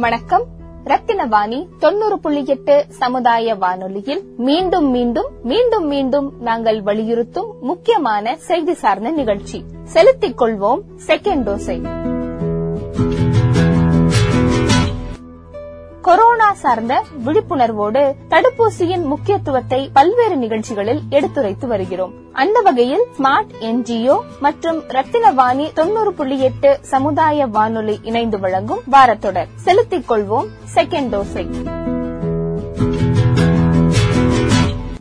வணக்கம். ரத்தினவாணி தொண்ணூறு புள்ளி எட்டு சமுதாய வானொலியில் மீண்டும் மீண்டும் மீண்டும் மீண்டும் நாங்கள் வலியுறுத்தும் முக்கியமான செய்தி சார்ந்த நிகழ்ச்சி. செலுத்திக் கொள்வோம். செகண்ட் டோஸை. கொரோனா சார்ந்த விழிப்புணர்வோடு தடுப்பூசியின் முக்கியத்துவத்தை பல்வேறு நிகழ்ச்சிகளில் எடுத்துரைத்து வருகிறோம். அந்த வகையில் ஸ்மார்ட் என்ஜிஓ மற்றும் ரத்தினவாணி தொண்ணூறு புள்ளி எட்டு சமுதாய வானொலி இணைந்து வழங்கும் வாரத்தொடர். செலுத்திக் கொள்வோம். செகண்ட் டோஸை.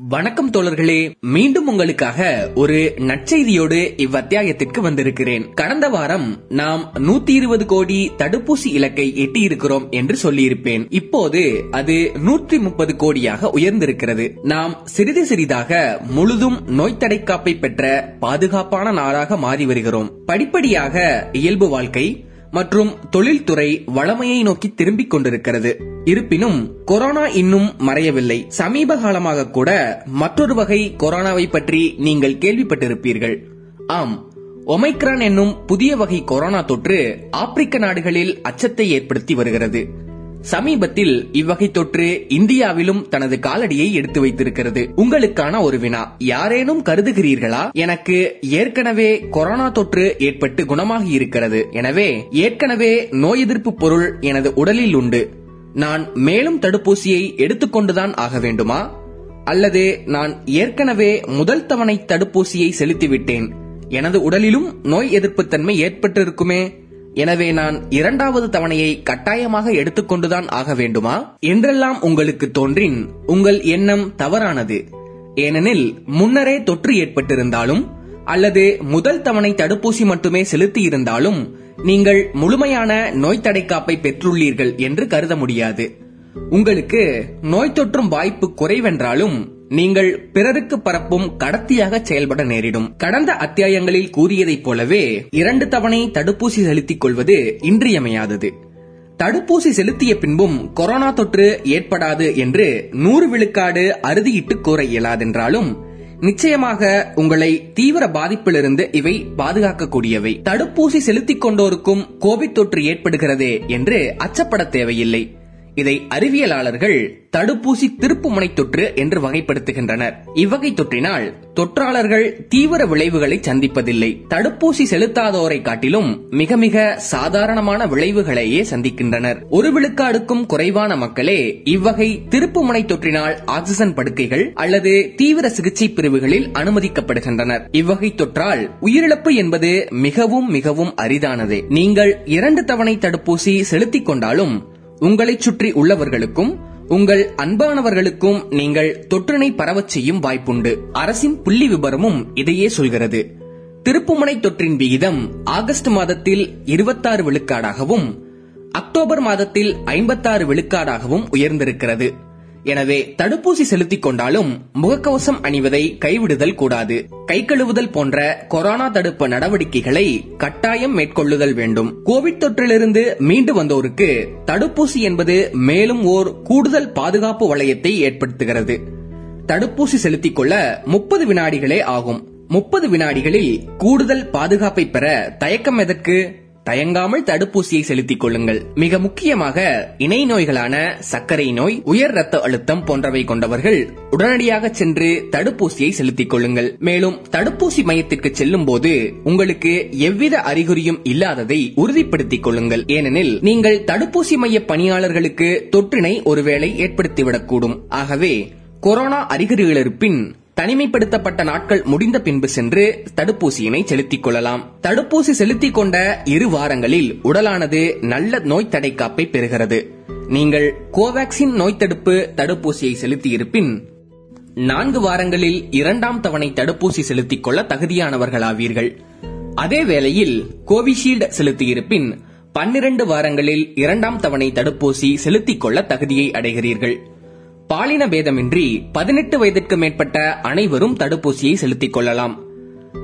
வணக்கம் தோழர்களே மீண்டும் உங்களுக்காக ஒரு நற்செய்தியோடு இவ்வத்தியாயத்திற்கு வந்திருக்கிறேன். கடந்த வாரம் நாம் நூத்தி இருபது கோடி தடுப்பூசி இலக்கை எட்டியிருக்கிறோம் என்று சொல்லியிருப்பேன். இப்போது அது நூற்றி முப்பது கோடியாக உயர்ந்திருக்கிறது. நாம் சிறிது சிறிதாக முழுதும் நோய் தடைக்காப்பை பெற்ற பாதுகாப்பான நாடாக மாறி வருகிறோம். படிப்படியாக இயல்பு வாழ்க்கை மற்றும் தொழில்துறை வளமையை நோக்கி திரும்பிக் கொண்டிருக்கிறது. இருப்பினும் கொரோனா இன்னும் மறையவில்லை. சமீப காலமாக கூட மற்றொரு வகை கொரோனாவை பற்றி நீங்கள் கேள்விப்பட்டிருப்பீர்கள். ஆம் ஒமைக்ரான் என்னும் புதிய வகை கொரோனா தொற்று ஆப்பிரிக்க நாடுகளில் அச்சத்தை ஏற்படுத்தி வருகிறது. சமீபத்தில் இவ்வகை தொற்று இந்தியாவிலும் தனது காலடியை எடுத்து வைத்திருக்கிறது. உங்களுக்கான ஒரு வினா. யாரேனும் கருதுகிறீர்களா? எனக்கு ஏற்கனவே கொரோனா தொற்று ஏற்பட்டு குணமாகி இருக்கிறது. எனவே ஏற்கனவே நோய் எதிர்ப்பு பொருள் எனது உடலில் உண்டு. நான் மேலும் தடுப்பூசியை எடுத்துக்கொண்டுதான் ஆக வேண்டுமா? அல்லது நான் ஏற்கனவே முதல் தவணை தடுப்பூசியை செலுத்திவிட்டேன். எனது உடலிலும் நோய் எதிர்ப்புத்தன்மை ஏற்பட்டிருக்குமே. எனவே நான் இரண்டாவது தவணையை கட்டாயமாக எடுத்துக்கொண்டுதான் ஆக வேண்டுமா? என்றெல்லாம் உங்களுக்கு தோன்றின் உங்கள் எண்ணம் தவறானது. ஏனெனில் முன்னரே தொற்று ஏற்பட்டிருந்தாலும் அல்லது முதல் தவணை தடுப்பூசி மட்டுமே செலுத்தி இருந்தாலும் நீங்கள் முழுமையான நோய் தடைக்காப்பை பெற்றுள்ளீர்கள் என்று கருத முடியாது. உங்களுக்கு நோய் தொற்றும் வாய்ப்பு குறைவென்றாலும் நீங்கள் பிறருக்கு பரப்பும் கடத்தியாக செயல்பட நேரிடும். கடந்த அத்தியாயங்களில் கூறியதைப் போலவே இரண்டு தவணை தடுப்பூசி செலுத்திக் கொள்வது இன்றியமையாதது. தடுப்பூசி செலுத்திய பின்பும் கொரோனா தொற்று ஏற்படாது என்று நூறு விழுக்காடு அறுதியிட்டு கூற இயலாதென்றாலும் நிச்சயமாக உங்களை தீவிர பாதிப்பிலிருந்து இவை பாதுகாக்கக்கூடியவை. தடுப்பூசி செலுத்திக் கொண்டோருக்கும் கோவிட் தொற்று ஏற்படுகிறதே என்று அச்சப்பட தேவையில்லை. இதை அறிவியலாளர்கள் தடுப்பூசி திருப்புமுனை தொற்று என்று வகைப்படுத்துகின்றனர். இவ்வகை தொற்றினால் தொற்றாளர்கள் தீவிர விளைவுகளை சந்திப்பதில்லை. தடுப்பூசி செலுத்தாதோரை காட்டிலும் மிக மிக சாதாரணமான விளைவுகளையே சந்திக்கின்றனர். ஒரு விழுக்காடுக்கும் குறைவான மக்களே இவ்வகை திருப்புமுனை தொற்றினால் ஆக்சிஜன் படுக்கைகள் அல்லது தீவிர சிகிச்சை பிரிவுகளில் அனுமதிக்கப்படுகின்றனர். இவ்வகை தொற்றால் உயிரிழப்பு என்பது மிகவும் மிகவும் அரிதானது. நீங்கள் இரண்டு தவணை தடுப்பூசி செலுத்திக் கொண்டாலும் உங்களைச் சுற்றி உள்ளவர்களுக்கும் உங்கள் அன்பானவர்களுக்கும் நீங்கள் தொற்றினை பரவச் செய்யும் வாய்ப்புண்டு. அரசின் புள்ளி விபரமும் இதையே சொல்கிறது. திருப்புமுனை தொற்றின் விகிதம் ஆகஸ்ட் மாதத்தில் இருபத்தாறு விழுக்காடாகவும் அக்டோபர் மாதத்தில் ஐம்பத்தாறு விழுக்காடாகவும் உயர்ந்திருக்கிறது. எனவே தடுப்பூசி செலுத்திக் கொண்டாலும் முகக்கவசம் அணிவதை கைவிடுதல் கூடாது. கை கழுவுதல் போன்ற கொரோனா தடுப்பு நடவடிக்கைகளை கட்டாயம் மேற்கொள்ளுதல் வேண்டும். கோவிட் தொற்றிலிருந்து மீண்டு வந்தோருக்கு தடுப்பூசி என்பது மேலும் ஓர் கூடுதல் பாதுகாப்பு வளையத்தை ஏற்படுத்துகிறது. தடுப்பூசி செலுத்திக் கொள்ள முப்பது வினாடிகளே ஆகும். முப்பது வினாடிகளில் கூடுதல் பாதுகாப்பை பெற தயக்கம் எதற்கு? தயங்காமல் தடுப்பூசியை செலுத்திக் கொள்ளுங்கள். மிக முக்கியமாக இணை நோய்களான சர்க்கரை நோய் உயர் ரத்த அழுத்தம் போன்றவை கொண்டவர்கள் உடனடியாக சென்று தடுப்பூசியை செலுத்திக் கொள்ளுங்கள். மேலும் தடுப்பூசி மையத்திற்கு செல்லும் போது உங்களுக்கு எவ்வித அறிகுறியும் இல்லாததை உறுதிப்படுத்திக் கொள்ளுங்கள். ஏனெனில் நீங்கள் தடுப்பூசி மைய பணியாளர்களுக்கு தொற்றினை ஒருவேளை ஏற்படுத்திவிடக்கூடும். ஆகவே கொரோனா அறிகுறிகளிருப்பின் தனிமைப்படுத்தப்பட்ட நாட்கள் முடிந்த பின்பு சென்று தடுப்பூசியினை செலுத்திக் கொள்ளலாம். தடுப்பூசி செலுத்திக் கொண்ட இரு வாரங்களில் உடலானது நல்ல நோய் தடைக்காப்பை பெறுகிறது. நீங்கள் கோவேக்சின் நோய் தடுப்பு தடுப்பூசியை செலுத்தியிருப்பின் நான்கு வாரங்களில் இரண்டாம் தவணை தடுப்பூசி செலுத்திக் கொள்ள தகுதியானவர்களாவீர்கள். அதே வேளையில் கோவிஷீல்டு செலுத்தியிருப்பின் பன்னிரண்டு வாரங்களில் இரண்டாம் தவணை தடுப்பூசி செலுத்திக் கொள்ள தகுதியை அடைகிறீர்கள். பாலின பேதமின்றி பதினெட்டு வயதிற்கு மேற்பட்ட அனைவரும் தடுப்பூசியை செலுத்திக் கொள்ளலாம்.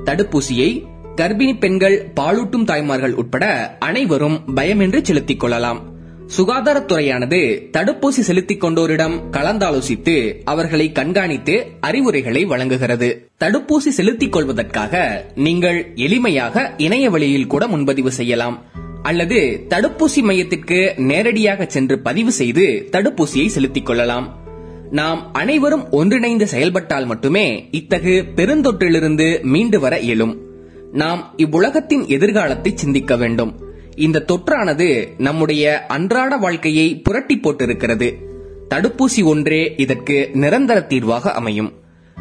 தடுப்பூசியை கர்ப்பிணி பெண்கள் பாலூட்டும் தாய்மார்கள் உட்பட அனைவரும் பயமின்றி செலுத்திக் கொள்ளலாம். சுகாதாரத்துறையானது தடுப்பூசி செலுத்திக் கொண்டோரிடம் கலந்தாலோசித்து அவர்களை கண்காணித்து அறிவுரைகளை வழங்குகிறது. தடுப்பூசி செலுத்திக் கொள்வதற்காக நீங்கள் எளிமையாக இணைய வழியில் கூட முன்பதிவு செய்யலாம். அல்லது தடுப்பூசி மையத்திற்கு நேரடியாக சென்று பதிவு செய்து தடுப்பூசியை செலுத்திக் கொள்ளலாம். நாம் அனைவரும் ஒன்றிணைந்து செயல்பட்டால் மட்டுமே இத்தகு பெருந்தொற்றிலிருந்து மீண்டு வர இயலும். நாம் இவ்வுலகத்தின் எதிர்காலத்தை சிந்திக்க வேண்டும். இந்த தொற்றானது நம்முடைய அன்றாட வாழ்க்கையை புரட்டி போட்டிருக்கிறது. தடுப்பூசி ஒன்றே இதற்கு நிரந்தர தீர்வாக அமையும்.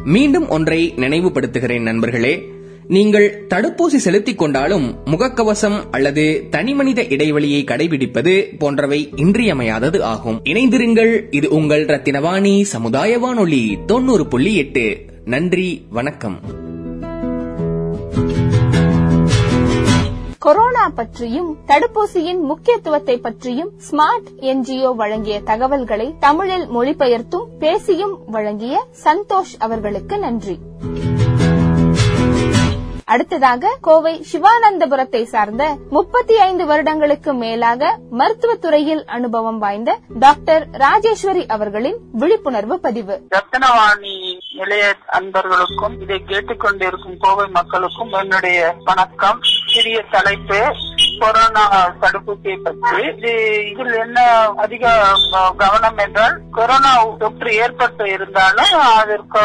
மீண்டும் ஒன்றை நினைவுபடுத்துகிறேன் நண்பர்களே. நீங்கள் தடுப்பூசி செலுத்திக் கொண்டாலும் முகக்கவசம் அல்லது தனிமனித இடைவெளியை கடைபிடிப்பது போன்றவை இன்றியமையாதது ஆகும். இணைந்திருங்கள் இது உங்கள் ரத்தினவாணி சமுதாய வானொலி தொண்ணூறு புள்ளி எட்டு. நன்றி வணக்கம். கொரோனா பற்றியும் தடுப்பூசியின் முக்கியத்துவத்தை பற்றியும் ஸ்மார்ட் என்ஜிஓ வழங்கிய தகவல்களை தமிழில் மொழிபெயர்த்தும் பேசியும் வழங்கிய சந்தோஷ் அவர்களுக்கு நன்றி. அடுத்ததாக கோவை சிவானந்தபுரத்தை சார்ந்த முப்பத்தி ஐந்து வருடங்களுக்கு மேலாக மருத்துவத்துறையில் அனுபவம் வாய்ந்த டாக்டர் ராஜேஸ்வரி அவர்களின் விழிப்புணர்வு பதிவு. ரத்னவாணி நிலைய அன்பர்களுக்கும் இதை கேட்டுக்கொண்டிருக்கும் கோவை மக்களுக்கும் என்னுடைய வணக்கம். சிறிய தலைப்பு கொரோனா தடுப்பூசியை பற்றி. இது இதில் என்ன அதிக கவனம் என்றால் கொரோனா தொற்று ஏற்பட்டு இருந்தாலும் அதற்கு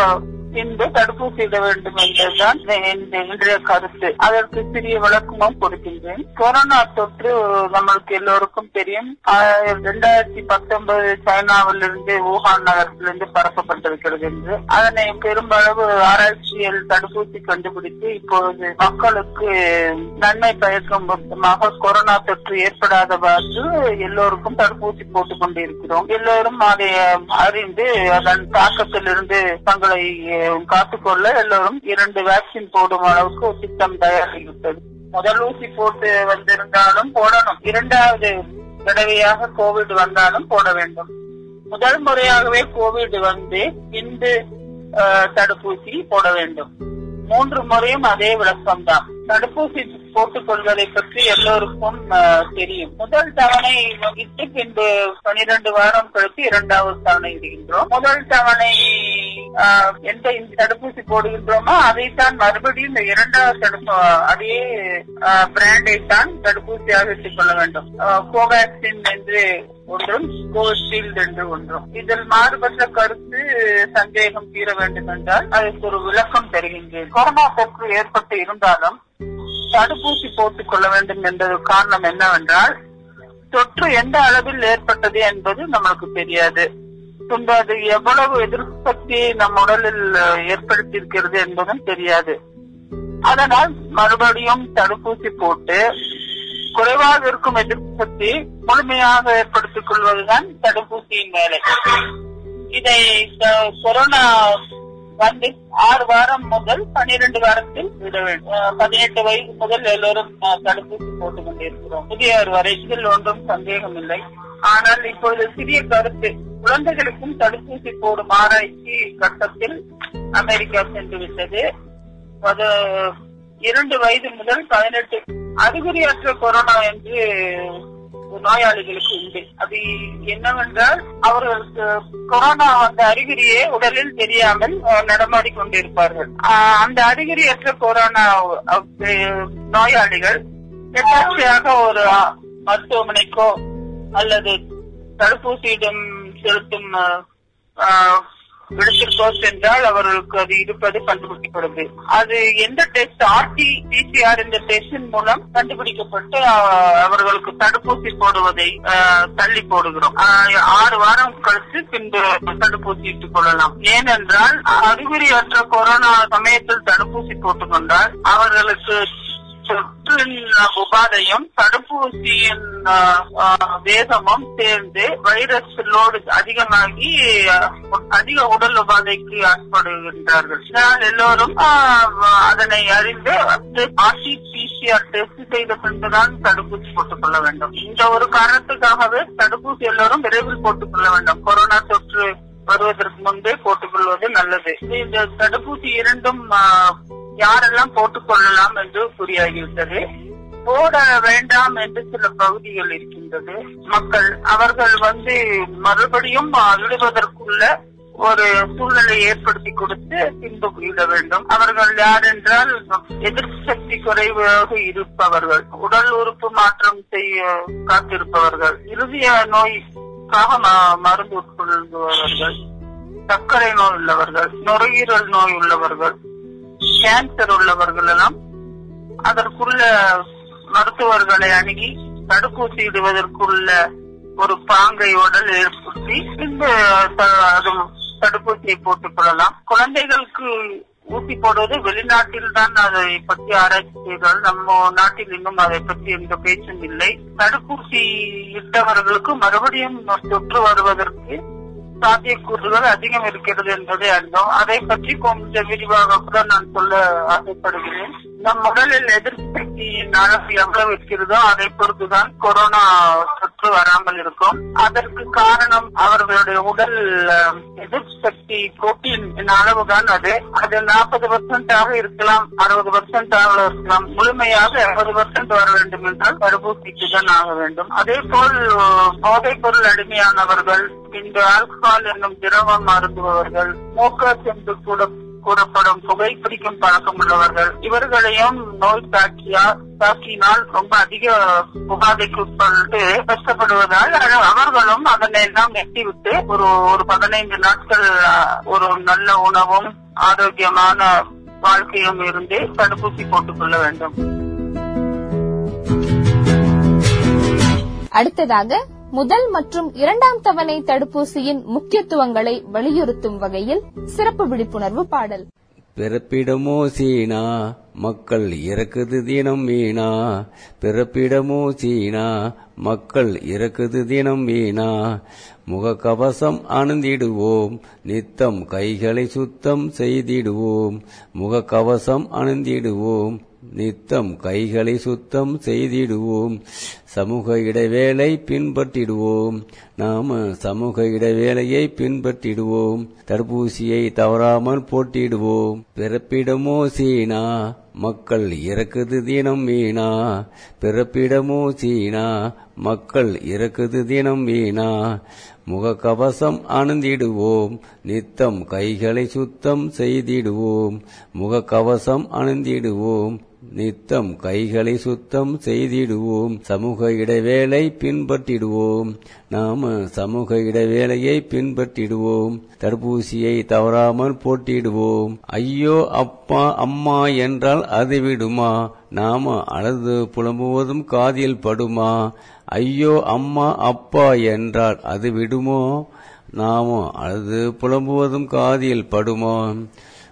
பின்பு தடுப்பூசி இட வேண்டும் என்பதுதான் இந்த இன்றைய கருத்து. அதற்கு சிறிய விளக்கமும் கொடுக்கின்றேன். கொரோனா தொற்று நம்மளுக்கு எல்லோருக்கும் தெரியும். இரண்டாயிரத்தி பத்தொன்பது சைனாவிலிருந்து ஊகான் நகரத்திலிருந்து பரப்பப்பட்டிருக்கிறது என்று. அதனை பெரும்பளவு ஆராய்ச்சியில் தடுப்பூசி கண்டுபிடித்து இப்பொழுது மக்களுக்கு நன்மை பயக்கும் விதமாக கொரோனா தொற்று ஏற்படாதவாறு எல்லோருக்கும் தடுப்பூசி போட்டுக் கொண்டிருக்கிறோம். எல்லோரும் அதை அறிந்து அதன் தாக்கத்திலிருந்து தங்களை அஹ், காத்துக்கொள்ள எல்லோரும் இரண்டு வேக்சின் போடும் அளவுக்கு திட்டம் தயாராகிவிட்டது முதல் ஊசி போட்டு வந்திருந்தாலும் போடணும். இரண்டாவது தடவையாக கோவிட் வந்தாலும் போட வேண்டும். முதல் முறையாகவே கோவிட் வந்து இந்து தடுப்பூசி போட வேண்டும். மூன்று முறையும் அதே விளக்கம்தான். தடுப்பூசி போட்டுக் கொள்வதை பற்றி எல்லோருக்கும் தெரியும். முதல் தவணை இட்டு பின்பு பனிரெண்டு வாரம் கழித்து இரண்டாவது தவணை இடுகின்றோம். முதல் தவணை எந்த தடுப்பூசி போடுகின்றோமோ அதைத்தான் மறுபடியும் இந்த இரண்டாவது தடுப்பு அதே பிராண்டை தான் தடுப்பூசியாக எடுத்துக் கொள்ள வேண்டும். கோவேக்சின் என்று ஒன்றும் கோவிஷீல்டு என்று ஒன்றும். இதில் மாறுபட்ட கருத்து சந்தேகம் தீர வேண்டும் என்றால் அதற்கு ஒரு விளக்கம் தருகின்றேன். கொரோனா தொற்று ஏற்பட்டு இருந்தாலும் தடுப்பூசி போட்டுக் கொள்ள வேண்டும் என்ற காரணம் என்னவென்றால் தொற்று எந்த அளவில் ஏற்பட்டது என்பது நம்மளுக்கு தெரியாது. பின்பு அது எவ்வளவு எதிர்ப்பத்தியை நம் உடலில் ஏற்படுத்தியிருக்கிறது என்பதும் தெரியாது. அதனால் மறுபடியும் தடுப்பூசி போட்டு குறைவாக இருக்கும் எதிர்ப்பு சக்தி முழுமையாக ஏற்படுத்திக் கொள்வதுதான் தடுப்பூசியின் வேலை. இதை கொரோனா வந்து ஆறு வாரம் முதல் பன்னிரண்டு வாரத்தில் விட வேண்டும். பதினெட்டு வயது முதல் எல்லோரும் தடுப்பூசி போட்டுக் கொண்டிருக்கிறோம். முதியவர் வரை இதில் ஒன்றும் சந்தேகம் இல்லை ஆனால் இப்பொழுது சிறிய கருத்து குழந்தைகளுக்கும் தடுப்பூசி போடும் ஆராய்ச்சி கட்டத்தில் அமெரிக்கா சென்று விட்டது. அது இரண்டு வயது முதல் பதினெட்டு அறிகுறியற்ற கொரோனா என்று நோயாளிகளுக்கு உண்டு. அது என்னவென்றால் அவர்களுக்கு கொரோனா அந்த அறிகுறியே உடலில் தெரியாமல் நடமாடி கொண்டிருப்பார்கள் அந்த அறிகுறியற்ற கொரோனா நோயாளிகள் எதாச்சியாக ஒரு மருத்துவமனைக்கோ அல்லது தடுப்பூசியிடம் செலுத்தும் அஹ், அஹ், அவர்களுக்கு அது இருப்பது கண்டுபிடிக்கப்படுது. அது எந்த டெஸ்ட் ஆர்டி பிசிஆர் இந்த டெஸ்டின் மூலம் கண்டுபிடிக்கப்பட்டு அவர்களுக்கு தடுப்பூசி போடுவதை தள்ளி போடுகிறோம். ஆறு வாரம் கழித்து பின்பு தடுப்பூசி இட்டுக் கொள்ளலாம். ஏனென்றால் அறிகுறியற்ற கொரோனா சமயத்தில் தடுப்பூசி போட்டுக் கொண்டால் அவர்களுக்கு தொற்றின் உபாதையும் தடுப்பூசியின் வேகமும் சேர்ந்து வைரஸ் லோடு அதிகமாகி அதிக உடல் உபாதைக்கு ஆட்படுகின்றார்கள். இதனால் எல்லோரும் அதனை அறிந்து ஆர்டிபிசிஆர் டெஸ்ட் செய்த பின்புதான் தடுப்பூசி போட்டுக் கொள்ள வேண்டும். இந்த ஒரு காரணத்துக்காகவே தடுப்பூசி எல்லோரும் விரைவில் போட்டுக் கொள்ள வேண்டும். கொரோனா தொற்று வருவதற்கு முன்பே போட்டுக்கொள்வது நல்லது. இந்த தடுப்பூசி இரண்டும் யாரெல்லாம் போட்டுக் கொள்ளலாம் என்று புரியாகிவிட்டது போட வேண்டாம் என்று சில பகுதிகள் இருக்கின்றது. மக்கள் அவர்கள் வந்து மறுபடியும் ஆஹ், ஒரு சூழ்நிலை ஏற்படுத்தி கொடுத்து பின்பு இட வேண்டும். அவர்கள் யார் என்றால் எதிர்ப்பு சக்தி குறைவாக இருப்பவர்கள் உடல் உறுப்பு மாற்றம் செய்ய காத்திருப்பவர்கள் இறுதிய நோய்க்காக மருந்து உட்கொள்பவர்கள் சர்க்கரை நோய் உள்ளவர்கள் நுரையீரல் நோய் உள்ளவர்கள் கேன்சர் உள்ளவர்கள் எல்லாம் அதற்குள்ள மருத்துவர்களை அணுகி தடுப்பூசி இடுவதற்குள்ள ஒரு பாங்கை உடல் ஏற்படுத்தி பின்பு அது தடுப்பூசியை போட்டுக் கொள்ளலாம். குழந்தைகளுக்கு ஊசி போடுவது வெளிநாட்டில் தான் அதை பற்றி ஆராய்ச்சி செய்தால் நம்ம நாட்டில் இன்னும் அதை பற்றி எந்த பேச்சும் இல்லை. தடுப்பூசி இட்டவர்களுக்கு மறுபடியும் தொற்று வருவதற்கு சாத்தியக்கூறுகள் அதிகம் இருக்கிறது என்பதை அறிந்தோம். அதை பற்றி கொஞ்சம் விரிவாக கூட நான் சொல்ல ஆசைப்படுகிறேன். நம் உடலில் எதிர்ப்பு சக்தியின் அளவு எவ்வளவு இருக்கிறதோ அதை பொறுத்துதான் கொரோனா தொற்று வராமல் இருக்கும். அதற்கு காரணம் அவர்களுடைய உடல் எதிர்ப்பு சக்தி புரோட்டீன் அளவுதான் அது. அது நாற்பது ஆக இருக்கலாம் அறுபது ஆக இருக்கலாம். முழுமையாக எண்பது பர்சன்ட் வர வேண்டும் என்றால் தடுப்பூசிக்கு தான் ஆக வேண்டும். அதே போல் போதைப் பொருள் அடிமையானவர்கள் இந்த ஆல்கஹால் என்னும் திரவம் அருந்துபவர்கள் மோக்கஸ் என்று கூட கூறப்படும் புகைப்பிடிக்கும் பழக்கம் உள்ளவர்கள் இவர்களையும் நோய் தாக்கியா தாக்கினால் ரொம்ப அதிக புகாதைக்கு உட்பட்டு கஷ்டப்படுவதால் அவர்களும் அதனை எல்லாம் எட்டிவிட்டு ஒரு ஒரு பதினைந்து நாட்கள் ஒரு நல்ல உணவும் ஆரோக்கியமான வாழ்க்கையும் இருந்து தடுப்பூசி போட்டுக் கொள்ள வேண்டும். அடுத்ததாக முதல் மற்றும் இரண்டாம் தவணை தடுப்பூசியின் முக்கியத்துவங்களை வலியுறுத்தும் வகையில் சிறப்பு விழிப்புணர்வு பாடல். பிறப்பிடமோ சீனா? மக்கள் இறக்குது தினம் வீணா பிறப்பிடமோ சீனா மக்கள் இறக்குது தினம் வீணா. முகக்கவசம் அணிந்திடுவோம் நித்தம் கைகளை சுத்தம் செய்திடுவோம். முகக்கவசம் அணிந்திடுவோம் நித்தம் கைகளை சுத்தம் செய்திடுவோம். சமூக இடைவேளை பின்பற்றிடுவோம். நாம சமூக இடைவேளையை பின்பற்றிடுவோம். தடுப்பூசியை தவறாமல் போட்டிடுவோம். பிறப்பிடமோ சீனா மக்கள் இறக்குது தினம் வீணா. பிறப்பிடமோ சீனா மக்கள் இறக்குது தினம் வீணா. முகக்கவசம் அணிந்திடுவோம். நித்தம் கைகளை சுத்தம் செய்திடுவோம். முகக்கவசம் அணிந்திடுவோம். நித்தம் கைகளை சுத்தம் செய்திடுவோம். சமூக இடைவேளை பின்பற்றிடுவோம். நாம சமூக இடைவேளையை பின்பற்றிடுவோம். தடுப்பூசியை தவறாமல் போட்டிடுவோம். ஐயோ அப்பா அம்மா என்றால் அது விடுமா? நாம அழுது புலம்புவதும் காதில் படுமா? ஐயோ அம்மா அப்பா என்றால் அது விடுமோ? நாம அழுது புலம்புவதும் காதில் படுமோ?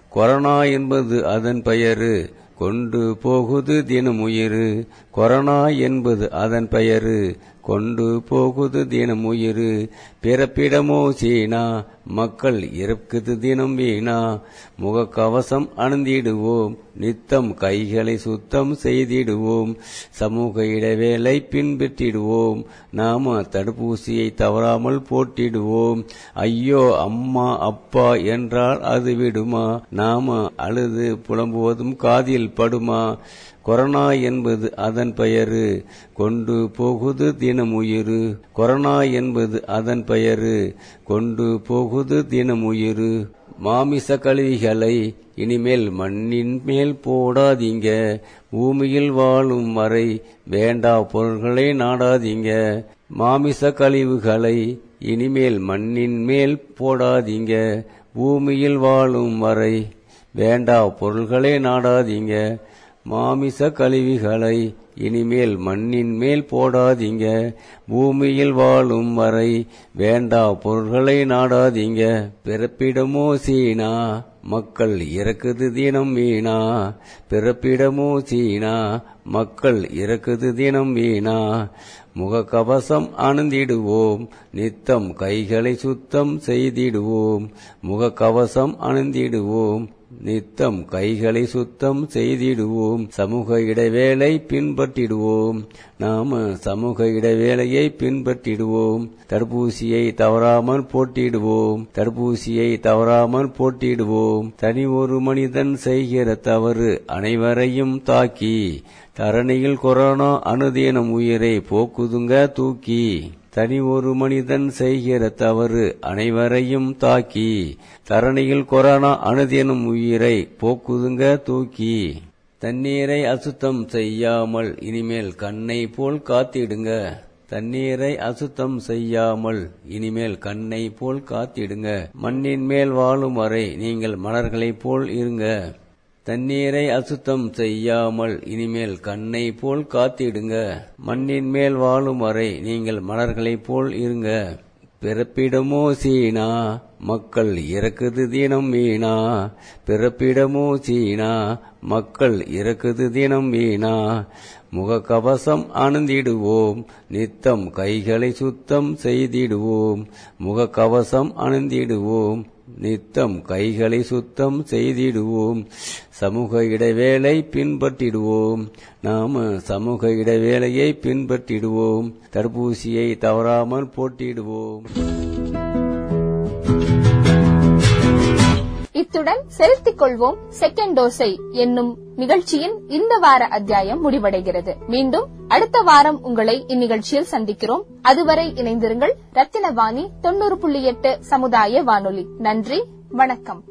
கொரோனா என்பது அதன் பெயரு. கொண்டு போகுது தினமுயிரு. கொரோனா என்பது அதன் பெயரு. கொண்டு போகுது தினமுயிரு. பிறப்பிடமோ சீனா மக்கள் இறக்குது தினம் வீணா. முகக்கவசம் அணிந்திடுவோம். நித்தம் கைகளை சுத்தம் செய்திடுவோம். சமூக இடைவேளை பின்பற்றிடுவோம். நாம தடுப்பூசியை தவறாமல் போட்டிடுவோம். ஐயோ அம்மா அப்பா என்றால் அது விடுமா? நாம அழுது புலம்புவதும் காதில் படுமா? கொரோனா என்பது அதன் பெயரு. கொண்டு போகுது தினமுயிரு. கொரோனா என்பது அதன் பெயரு. கொண்டு போகு புகுது தினமுயிரு. மாமிச கழிவுகளை இனிமேல் மண்ணின் மேல் போடாதீங்க. பூமியில் வாழும் வரை வேண்டா பொருள்களை நாடாதீங்க. மாமிச கழிவுகளை இனிமேல் மண்ணின் மேல் போடாதீங்க. பூமியில் வாழும் வரை வேண்டா பொருள்களை நாடாதீங்க. மாமிச கழிவுகளை இனிமேல் மண்ணின் மேல் போடாதீங்க. பூமியில் வாழும் வரை வேண்டா பொருள்களை நாடாதீங்க. பிறப்பிடமோ சீனா மக்கள் இறக்குது தினம் வீணா. பிறப்பிடமோ சீனா மக்கள் இறக்குது தினம் வீணா. முகக்கவசம் அணிந்திடுவோம் நித்தம் கைகளை சுத்தம் செய்திடுவோம். முகக்கவசம் அணிந்திடுவோம் நித்தம் கைகளை சுத்தம் செய்திடுவோம். சமூக இடைவேளை பின்பற்றிடுவோம். நாம சமூக இடைவேளையை பின்பற்றிடுவோம். தடுப்பூசியை தவறாமல் போட்டிடுவோம். தடுப்பூசியை தவறாமல் போட்டிடுவோம். தனி ஒரு மனிதன் செய்கிற தவறு அனைவரையும் தாக்கி தரணியில் கொரோனா அனுதீனம் உயிரை போக்குதுங்க தூக்கி. தனி ஒரு மனிதன் செய்கிற தவறு அனைவரையும் தாக்கி தரணியில் கொரோனா அணுதினும் உயிரை போக்குதுங்க தூக்கி. தண்ணீரை அசுத்தம் செய்யாமல் இனிமேல் கண்ணை போல் காத்திடுங்க. தண்ணீரை அசுத்தம் செய்யாமல் இனிமேல் கண்ணை போல் காத்திடுங்க. மண்ணின் மேல் வாழும் வரை நீங்கள் மலர்களைப் போல் இருங்க. தண்ணீரை அசுத்தம் செய்யாமல் இனிமேல் கண்ணை போல் காத்திடுங்க. மண்ணின் மேல் வாழும் வரை நீங்கள் மலர்களைப் போல் இருங்க. பிறப்பிடமோ சீனா மக்கள் இறக்குது தினம் வீணா. பிறப்பிடமோ சீனா மக்கள் இறக்குது தினம் வீணா. முகக்கவசம் அணிந்திடுவோம் நித்தம் கைகளை சுத்தம் செய்திடுவோம். முகக்கவசம் அணிந்திடுவோம் நித்தம் கைகளை சுத்தம் செய்திடுவோம். சமூக இடைவேளை பின்பற்றிடுவோம். நாம சமூக இடைவேளையை பின்பற்றிடுவோம். தடுப்பூசியை தவறாமல் போட்டிடுவோம். இத்துடன் செலுத்திக் கொள்வோம் செகண்ட் டோஸை என்னும் நிகழ்ச்சியின் இந்த வார அத்தியாயம் முடிவடைகிறது. மீண்டும் அடுத்த வாரம் உங்களை இந்நிகழ்ச்சியில் சந்திக்கிறோம். அதுவரை இணைந்திருங்கள் ரத்தினவாணி தொண்ணூறு புள்ளி எட்டு சமுதாய வானொலி. நன்றி வணக்கம்.